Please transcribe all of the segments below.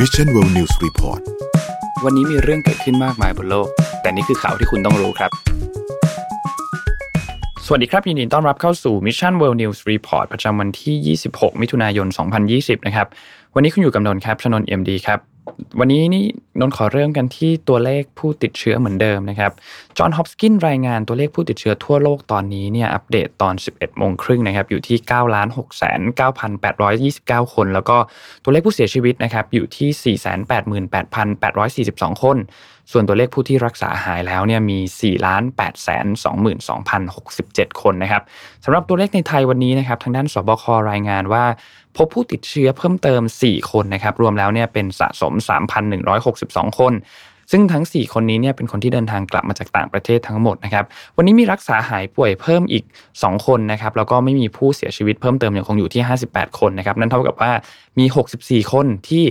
Mission World News Report วันนี้มีเรื่องเกิดขึ้นมากมายบนโลก แต่นี่คือข่าวที่คุณต้องรู้ครับ สวัสดีครับ ยินดีต้อนรับเข้าสู่ Mission World News Report ประจำวันที่ 26 มิถุนายน 2020 นะครับ วันนี้คุณอยู่กับนนท์ครับชนนท์เอ็มดีครับ วันนี้นี่นนท์ขอเริ่มกันที่ตัวเลขผู้ติดเชื้อเหมือนเดิมนะครับจอห์นฮอปกินรายงานตัวเลขผู้ติดเชื้อทั่วโลกตอนนี้เนี่ยอัปเดตตอน 11โมงครึ่งนะครับอยู่ที่9 6 9 8 2 9 คน แล้วก็ตัวเลขผู้เสียชีวิตนะครับอยู่ที่ 488,842 คนส่วนตัวเลขผู้ที่รักษาหายแล้วเนี่ยมี4 8 2 2 0 6 7 คนนะครับสำหรับตัวเลขในไทยวันนี้นะครับทางด้านสบครายงานว่า พบผู้ติดเชื้อเพิ่มเติม 4 คนนะครับรวมแล้วเนี่ยเป็นสะสม 3,162 คนซึ่งทั้ง 4 คนนี้เนี่ยเป็นคนที่เดินทางกลับมาจากต่างประเทศทั้งหมดนะครับ วันนี้มีรักษาหายป่วยเพิ่มอีก 2 คนนะครับ แล้วก็ไม่มีผู้เสียชีวิตเพิ่มเติมยังคงอยู่ที่ 58 คนนะครับ นั่นเท่ากับว่ามี 64 คนที่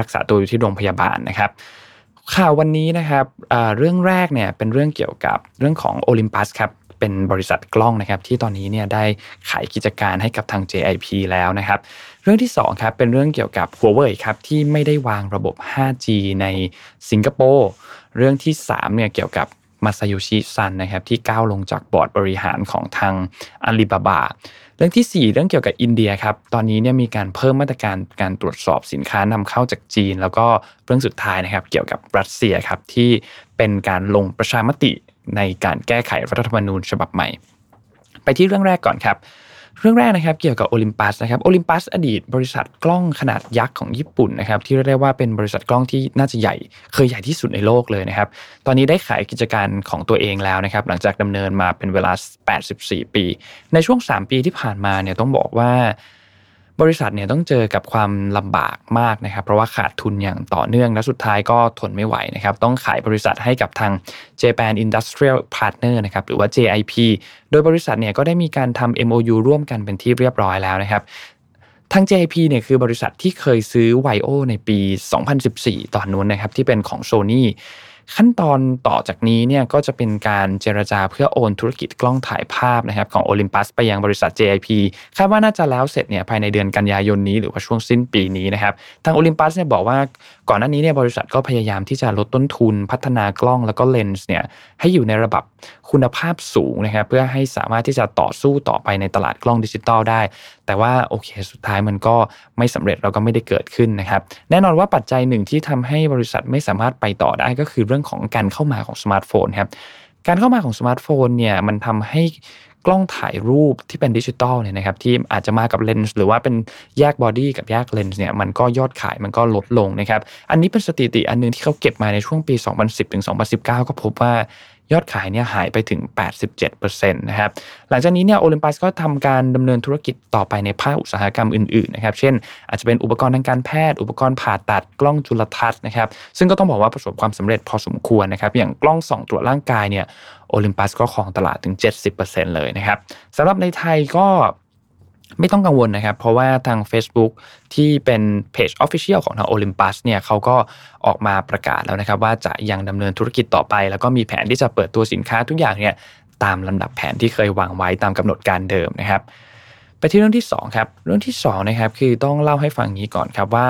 รักษาตัวอยู่ที่โรงพยาบาลนะครับ ข่าววันนี้นะครับเรื่องแรกเนี่ยเป็นเรื่องเกี่ยวกับเรื่องของโอลิมปัสครับเป็นบริษัทกล้องนะครับที่ตอนนี้เนี่ยได้ขายกิจการให้กับทาง JIP แล้วนะครับ เรื่องที่2ครับเป็นเรื่องเกี่ยวกับ Huawei ครับที่ไม่ได้วางระบบ 5G ในสิงคโปร์เรื่องที่3เนี่ยเกี่ยวกับ มาซาโยชิซันนะครับที่ก้าวลงจากบอร์ดบริหารของทางอาลีบาบาเรื่องที่ 4 เรื่องเกี่ยวกับอินเดียครับตอนนี้เนี่ยมีการเพิ่มมาตรการการตรวจสอบสินค้านำเข้าจากจีน แล้วก็เรื่องสุดท้ายนะครับเกี่ยวกับรัสเซียครับที่เป็นการลงประชามติในการแก้ไขรัฐธรรมนูญฉบับใหม่ ไปที่เรื่องแรกก่อนครับ เรื่องแรกนะครับเกี่ยวกับโอลิมปัสนะครับโอลิมปัสอดีตบริษัทกล้องขนาดยักษ์ของญี่ปุ่นนะครับที่เรียกได้ว่าเป็นบริษัทกล้องที่น่าจะใหญ่ เคยใหญ่ที่สุดในโลกเลยนะครับตอนนี้ได้ขายกิจการของตัวเองแล้วนะครับหลังจากดำเนินมาเป็นเวลา 84 ปี ในช่วง 3 ปีที่ผ่านมาเนี่ยต้องบอกว่า บริษัทเนี่ยต้องเจอกับความลำบากมากนะครับ เพราะว่าขาดทุนอย่างต่อเนื่องและสุดท้ายก็ทนไม่ไหวนะครับ ต้องขายบริษัทให้กับทาง Japan Industrial Partner นะครับหรือว่า JIP โดยบริษัทเนี่ยก็ได้มีการทำ MOU ร่วมกันเป็นที่เรียบร้อยแล้วนะครับทาง JIP เนี่ยคือบริษัทที่เคยซื้อ Vio ในปี 2014 ตอนนู้นนะครับที่เป็นของ Sony ขั้นตอนต่อจากนี้เนี่ยก็จะเป็นการเจรจาเพื่อโอนธุรกิจกล้องถ่ายภาพนะครับของโอลิมปัสไปยังบริษัท JIP คาดว่าน่าจะแล้วเสร็จเนี่ยภายในเดือนกันยายนนี้หรือว่าช่วงสิ้นปีนี้นะครับทางโอลิมปัสเนี่ยบอกว่าก่อนหน้านี้เนี่ยบริษัทก็พยายามที่จะลดต้นทุนพัฒนากล้องแล้วก็เลนส์เนี่ยให้อยู่ในระดับ คุณภาพสูงนะครับเพื่อให้สามารถที่จะต่อสู้ต่อไปในตลาดกล้องดิจิตอลได้ แต่ว่าโอเคสุดท้ายมันก็ไม่สำเร็จแล้วก็ไม่ได้เกิดขึ้นนะครับแน่นอนว่าปัจจัยหนึ่งที่ทำให้บริษัทไม่สามารถไปต่อได้ก็คือเรื่องของการเข้ามาของสมาร์ทโฟนครับการเข้ามาของสมาร์ทโฟนเนี่ยมันทำให้กล้องถ่ายรูปที่เป็นดิจิตอลเนี่ยนะครับที่อาจจะมากับเลนส์หรือว่าเป็นแยก body กับแยกเลนส์เนี่ยมันก็ยอดขายมันก็ลดลงนะครับ อันนี้เป็นสถิติอันนึงที่เขาเก็บมาในช่วงปี 2010ถึง2019 ก็พบว่า ยอดขายเนี่ยหายไปถึง 87%นะครับหลังจากนี้เนี่ยโอลิมปัสก็ทำการดำเนินธุรกิจต่อไปในภาคอุตสาหกรรมอื่นๆนะครับเช่น อาจจะเป็นอุปกรณ์ทางการแพทย์ อุปกรณ์ผ่าตัดกล้องจุลทรรศน์นะครับซึ่งก็ต้องบอกว่าประสบความสำเร็จพอสมควรนะครับอย่างกล้องส่องตรวจร่างกายเนี่ยโอลิมปัสก็ครองตลาดถึง 70%เลยนะครับสำหรับในไทยก็ ไม่ต้องกังวลนะครับ เพราะว่าทาง Facebook ที่เป็นเพจ Official ของทางโอลิมปัสเนี่ยเขาก็ออกมาประกาศแล้วนะครับ ว่าจะยังดำเนินธุรกิจต่อไป แล้วก็มีแผนที่จะเปิดตัวสินค้าทุกอย่างเนี่ยตามลำดับแผนที่เคยวางไว้ตามกำหนดการเดิมนะครับไปที่เรื่องที่2ครับเรื่องที่2นะครับคือต้องเล่าให้ฟังนี้ก่อนครับว่า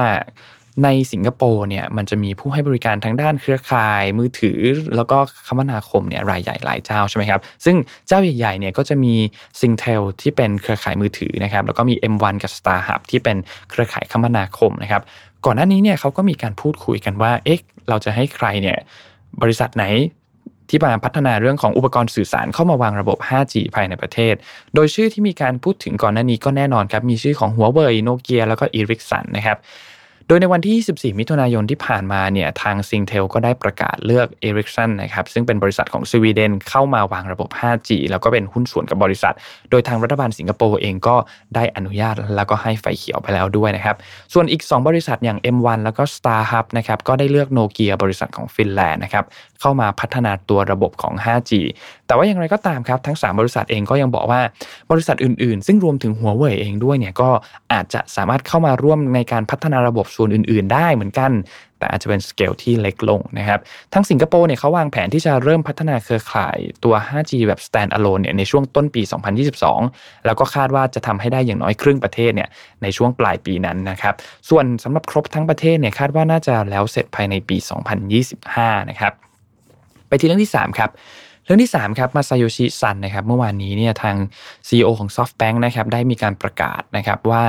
ในสิงคโปร์เนี่ยมันจะมีผู้ให้บริการทางด้านเครือข่ายมือถือ แล้วก็คมนาคมเนี่ยรายใหญ่หลายเจ้าใช่ไหมครับ ซึ่งเจ้าใหญ่ๆเนี่ยก็จะมีซิงเทลที่เป็นเครือข่ายมือถือนะครับแล้วก็มี M1 กับ StarHub ที่เป็นเครือข่ายคมนาคมนะครับก่อนหน้านี้เนี่ยเขาก็มีการพูดคุยกันว่าเอ๊ะเราจะให้ใครเนี่ยบริษัทไหนที่มาพัฒนาเรื่องของอุปกรณ์สื่อสารเข้ามาวางระบบ 5G ภายในประเทศ โดยชื่อที่มีการพูดถึงก่อนหน้านี้ก็แน่นอนครับ มีชื่อของหัวเว่ยโนเกียแล้วก็อีริกสันนะครับ ดยในวันที่ 24 มิถุนายนที่ผ่านมาเนี่ยทางซิงเทลก็ได้ประกาศเลือก Ericsson นะครับซึ่งเป็นบริษัทของสวีเดนเข้ามาวางระบบ 5G แล้วก็เป็นหุ้นส่วนกับบริษัท โดยทางรัฐบาลสิงคโปร์เองก็ได้อนุญาตแล้วก็ให้ไฟเขียวไปแล้วด้วยนะครับ ส่วนอีก 2 บริษัทอย่าง M1 แล้วก็ StarHub นะครับก็ได้เลือกโนเกียบริษัทของฟินแลนด์นะครับเข้ามาพัฒนาตัวระบบของ 5G แต่ว่าอย่างไรก็ตามครับทั้ง 3 บริษัทเองก็ยังบอกว่าบริษัทอื่นๆ ซึ่งรวมถึงหัวเว่ยเองด้วยเนี่ยก็อาจจะสามารถเข้ามาร่วมในการพัฒนาระบบส่วส่วนอื่น ๆ ได้เหมือนกัน แต่อาจจะเป็นสเกลที่เล็กลงนะครับทั้งสิงคโปร์เนี่ยเขาวางแผนที่จะเริ่มพัฒนาเครือข่ายตัว 5G แบบ standalone เนี่ยในช่วงต้นปี 2022 แล้วก็คาดว่าจะทำให้ได้อย่างน้อยครึ่งประเทศเนี่ยในช่วงปลายปีนั้นนะครับส่วนสำหรับครบทั้งประเทศเนี่ยคาดว่าน่าจะแล้วเสร็จภายในปี 2025 นะครับไปที่เรื่องที่ 3 ครับเรื่องที่3ครับมาซาโยชิซันนะครับเมื่อวานนี้เนี่ยทาง CEO ของ SoftBank นะครับได้มีการประกาศนะครับว่า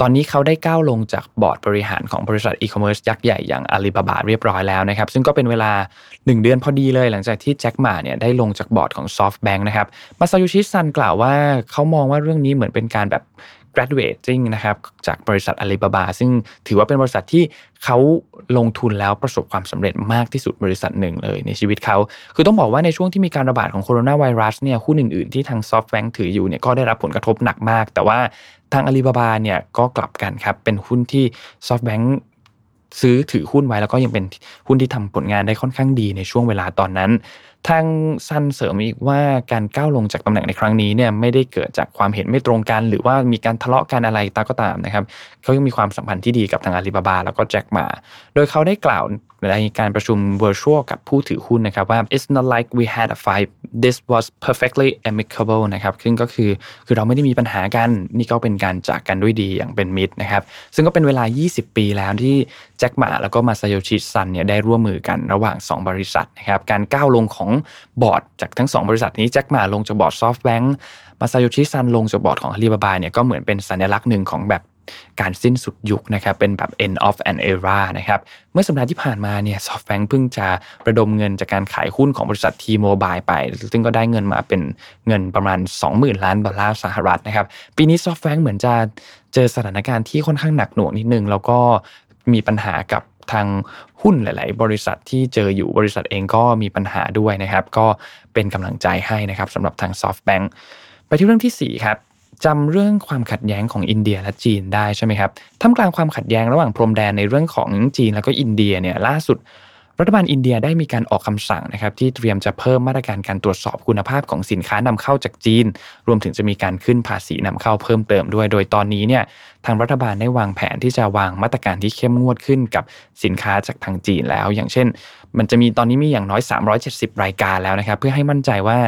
ตอนนี้เขาได้ก้าวลงจากบอร์ดบริหารของบริษัทอีคอมเมิร์ซยักษ์ใหญ่อย่างอาลีบาบาเรียบร้อยแล้วนะครับ ซึ่งก็เป็นเวลา 1 เดือนพอดีเลยหลังจากที่แจ็คหม่าเนี่ยได้ลงจากบอร์ดของ SoftBank นะครับมาซาโยชิซันกล่าวว่าเขามองว่าเรื่องนี้เหมือนเป็นการแบบ graduating นะครับจากบริษัทอาลีบาบาซึ่งถือว่าเป็นบริษัทที่เขาลงทุนแล้วประสบความสำเร็จมากที่สุดบริษัทหนึ่งเลยในชีวิตเขา คือต้องบอกว่าในช่วงที่มีการระบาดของโคโรนาไวรัสเนี่ยหุ้นอื่นๆที่ทาง SoftBank ถืออยู่เนี่ยก็ได้รับผลกระทบหนักมาก แต่ว่าทางอาลีบาบาเนี่ยก็กลับกันครับเป็นหุ้นที่ SoftBank ซื้อถือหุ้นไว้แล้วก็ยังเป็นหุ้นที่ทำผลงานได้ค่อนข้างดีในช่วงเวลาตอนนั้น ทางซันเสริมอีกว่าการก้าวลงจากตำแหน่งในครั้งนี้เนี่ยไม่ได้เกิดจากความเห็นไม่ตรงกัน หรือว่ามีการทะเลาะกันอะไรตาก็ตามนะครับเขายังมีความสัมพันธ์ที่ดีกับทางอาลีบาบาแล้วก็แจ็คมา โดยเขาได้กล่าวในการประชุม virtual กับผู้ถือหุ้นนะครับว่า it's not like we had a fight this was perfectly amicable นะครับซึ่งก็คือคือเราไม่ได้มีปัญหากันนี่ก็เป็นการจากกันด้วยดีอย่างเป็นมิตรนะครับซึ่งก็เป็นเวลา 20 ปีแล้วที่แจ็คหม่าแล้วก็มาซาโยชิซันเนี่ยได้ร่วมมือกันระหว่าง 2 บริษัทนะครับการก้าวลงของบอร์ดจากทั้ง 2 บริษัทนี้แจ็คหม่าลงจากบอร์ด SoftBank มาซาโยชิซันลงจากบอร์ดของอาลีบาบาเนี่ยก็เหมือนเป็นสัญลักษณ์หนึ่งของแบบการสิ้นสุดยุคนะครับเป็นแบบ end of an era นะครับเมื่อสัปดาห์ที่ผ่านมาเนี่ย SoftBank เพิ่งจะระดมเงินจากการขายหุ้นของบริษัท T-Mobile ไป ซึ่งก็ได้เงินมาเป็นเงินประมาณ 20,000 ล้านดอลลาร์สหรัฐนะครับปีนี้ SoftBank เหมือนจะเจอสถานการณ์ที่ค่อนข้างหนักหน่วงนิดนึง แล้วก็มีปัญหากับ ทางหุ้นหลาย ๆ บริษัทที่เจออยู่บริษัทเองก็มีปัญหาด้วยนะครับ ก็เป็นกำลังใจให้นะครับสำหรับทาง SoftBank ไปที่เรื่องที่4ครับจำเรื่องความขัดแย้งของอินเดียและจีนได้ใช่ไหมครับท่ามกลางความขัดแย้งระหว่างพรมแดนในเรื่องของจีนแล้วก็อินเดียเนี่ยล่าสุด รัฐบาลอินเดียได้มีการออกคำสั่งนะครับที่เตรียมจะเพิ่มมาตรการการตรวจสอบคุณภาพของสินค้านำเข้าจากจีน รวมถึงจะมีการขึ้นภาษีนำเข้าเพิ่มเติมด้วย โดยตอนนี้เนี่ย ทางรัฐบาลได้วางแผนที่จะวางมาตรการที่เข้มงวดขึ้นกับสินค้าจากทางจีนแล้ว อย่างเช่น มันจะมีตอนนี้มีอย่างน้อย 370 รายการแล้วนะครับ เพื่อให้มั่นใจว่า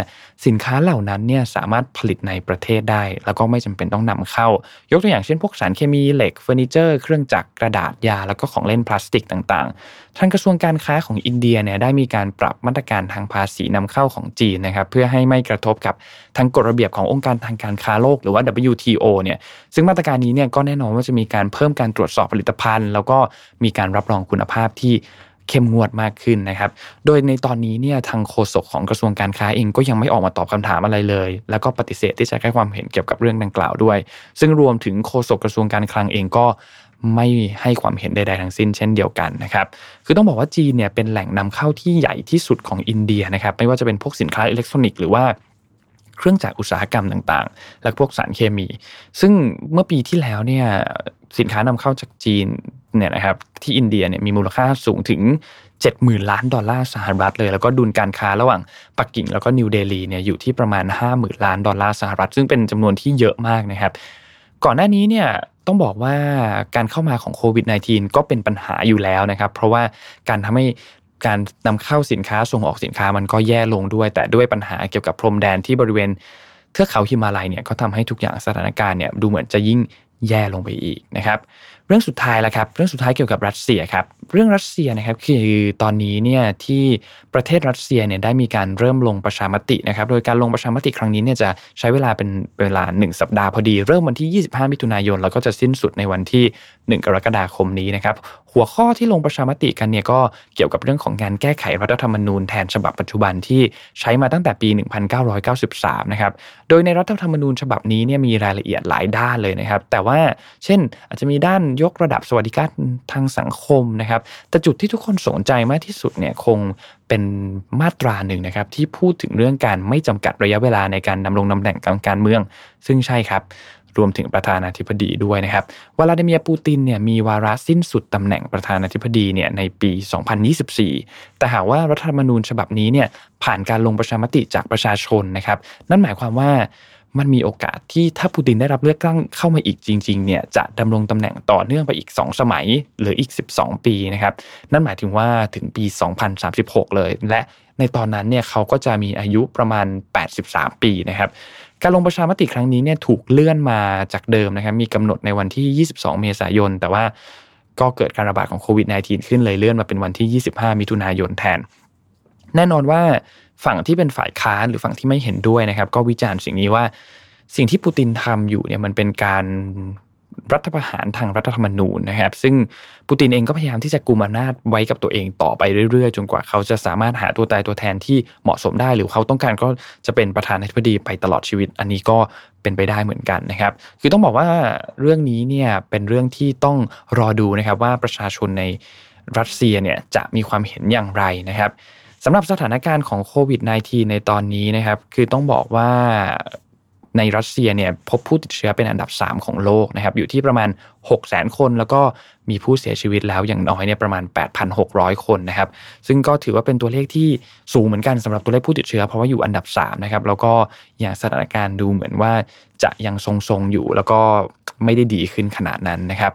สินค้าเหล่านั้นเนี่ยสามารถผลิตในประเทศได้ แล้วก็ไม่จำเป็นต้องนำเข้า ยกตัวอย่างเช่นพวกสารเคมีเหล็กเฟอร์นิเจอร์เครื่องจักรกระดาษยา แล้วก็ของเล่นพลาสติกต่างๆ ทางกระทรวงการค้าของอินเดียเนี่ยได้มีการปรับมาตรการทางภาษีนำเข้าของจีนนะครับเพื่อให้ไม่กระทบกับทางกฎระเบียบขององค์การทางการค้าโลกหรือว่า WTO เนี่ยซึ่งมาตรการนี้เนี่ยก็แน่นอนว่าจะมีการเพิ่มการตรวจสอบผลิตภัณฑ์ แล้วก็มีการรับรองคุณภาพที่เข้มงวดมากขึ้นนะครับ โดยในตอนนี้เนี่ยทางโฆษกของกระทรวงการค้าเองก็ยังไม่ออกมาตอบคำถามอะไรเลย แล้วก็ปฏิเสธที่จะให้ความเห็นเกี่ยวกับเรื่องดังกล่าวด้วย ซึ่งรวมถึงโฆษกกระทรวงการคลังเองก็ไม่ให้ความเห็นใดๆทั้งสิ้นเช่นเดียวกันนะครับ คือต้องบอกว่าจีนเนี่ยเป็นแหล่งนำเข้าที่ใหญ่ที่สุดของอินเดียนะครับ ไม่ว่าจะเป็นพวกสินค้าอิเล็กทรอนิกส์หรือว่า เครื่องจักรอุตสาหกรรมต่างๆ และพวกสารเคมี ซึ่งเมื่อปีที่แล้วเนี่ยสินค้านำเข้าจากจีนเนี่ยนะครับที่อินเดียเนี่ยมีมูลค่าสูงถึง 70,000 ล้านดอลลาร์สหรัฐเลย แล้วก็ดุลการค้าระหว่างปักกิ่งแล้วก็นิวเดลีเนี่ยอยู่ที่ประมาณ 50,000 ล้านดอลลาร์สหรัฐ ซึ่งเป็นจำนวนที่เยอะมากนะครับ ก่อนหน้านี้เนี่ยต้องบอกว่าการเข้ามาของโควิด -19 ก็เป็นปัญหาอยู่แล้วนะครับ เพราะว่าการทำให้ การนำเข้าสินค้าส่งออกสินค้ามันก็แย่ลงด้วย แต่ด้วยปัญหาเกี่ยวกับพรมแดนที่บริเวณเทือกเขาฮิมาลัยเนี่ยก็ทำให้ทุกอย่างสถานการณ์เนี่ยดูเหมือนจะยิ่งแย่ลงไปอีกนะครับ เรื่องสุดท้ายแล้วครับ เรื่องสุดท้ายเกี่ยวกับรัสเซียครับ เรื่องรัสเซียนะครับคือตอนนี้เนี่ยที่ประเทศรัสเซียเนี่ยได้มีการเริ่มลงประชามตินะครับ โดยการลงประชามติครั้งนี้เนี่ยจะใช้เวลาเป็นเวลา 1 สัปดาห์พอดี เริ่มวันที่ 25 มิถุนายน แล้วก็จะสิ้นสุดในวันที่ 1 กรกฎาคมนี้นะครับ หัวข้อที่ลงประชามติกันเนี่ยก็เกี่ยวกับเรื่องของการแก้ไขรัฐธรรมนูญแทนฉบับปัจจุบันที่ใช้มาตั้งแต่ปี 1993 นะครับ โดยในรัฐธรรมนูญฉบับนี้เนี่ยมีรายละเอียดหลายด้านเลยนะครับ แต่ว่าเช่นอาจจะมีด้านยกระดับสวัสดิการทางสังคมนะครับ แต่จุดที่ทุกคนสนใจมากที่สุดเนี่ยคงเป็นมาตราหนึ่งนะครับ ที่พูดถึงเรื่องการไม่จำกัดระยะเวลาในการดำรงตำแหน่งทางการเมือง ซึ่งใช่ครับรวมถึงประธานาธิบดีด้วยนะครับวลาดิเมียร์ปูตินเนี่ยมีวาระสิ้นสุดตำแหน่งประธานาธิบดีเนี่ยในปี 2024 แต่หากว่ารัฐธรรมนูญฉบับนี้เนี่ยผ่านการลงประชามติจากประชาชนนะครับ นั่นหมายความว่า มันมีโอกาสที่ถ้าปูตินได้รับเลือกตั้งเข้ามาอีกจริง ๆ เนี่ยจะดำรงตำแหน่งต่อเนื่องไปอีก 2 สมัยหรืออีก 12 ปีนะครับ นั่นหมายถึงว่าถึงปี 2036 เลย และในตอนนั้นเนี่ยเขาก็จะมีอายุประมาณ 83 ปีนะครับการลงประชามติครั้งนี้เนี่ยถูกเลื่อนมาจากเดิมนะครับ มีกำหนดในวันที่ 22 เมษายน แต่ว่าก็เกิดการระบาดของโควิด -19 ขึ้นเลยเลื่อนมาเป็นวันที่ 25 มิถุนายนแทน แน่นอนว่าฝั่งที่เป็นฝ่ายค้านหรือฝั่งที่ไม่เห็นด้วยนะครับ ก็วิจารณ์สิ่งนี้ว่า สิ่งที่ปูตินทำอยู่เนี่ยมันเป็นการรัฐประหารทางรัฐธรรมนูญนะครับ ซึ่งปูตินเองก็พยายามที่จะกุมอำนาจไว้กับตัวเองต่อไปเรื่อยๆ จนกว่าเขาจะสามารถหาตัวตายตัวแทนที่เหมาะสมได้ หรือเขาต้องการก็จะเป็นประธานาธิบดีไปตลอดชีวิต อันนี้ก็เป็นไปได้เหมือนกันนะครับ คือต้องบอกว่าเรื่องนี้เนี่ยเป็นเรื่องที่ต้องรอดูนะครับว่าประชาชนในรัสเซียเนี่ยจะมีความเห็นอย่างไรนะครับ สำหรับสถานการณ์ของโควิด -19 ในตอนนี้นะครับคือต้องบอกว่าในรัสเซียเนี่ยพบผู้ติดเชื้อเป็นอันดับ 3 ของโลกนะครับอยู่ที่ประมาณ 6 0 0 0 0คน แล้วก็มีผู้เสียชีวิตแล้วอย่างน้อยเนี่ยประมาณ 8,600 คนนะครับซึ่งก็ถือว่าเป็นตัวเลขที่สูงเหมือนกันสำหรับตัวเลขผู้ติดเชื้อ เพราะว่าอยู่อันดับ3นะครับแล้วก็อย่างสถานการณ์ดูเหมือนว่าจะยังทรงๆอยู่ แล้วก็ไม่ได้ดีขึ้นขนาดนั้นนะครับ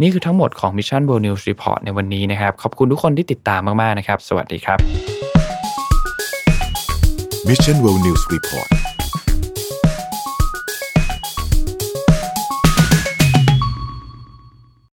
นี่คือทั้งหมดของ Mission World News Report ในวันนี้นะครับ ขอบคุณทุกคนที่ติดตามมาก ๆ นะครับ สวัสดีครับ Mission World News Report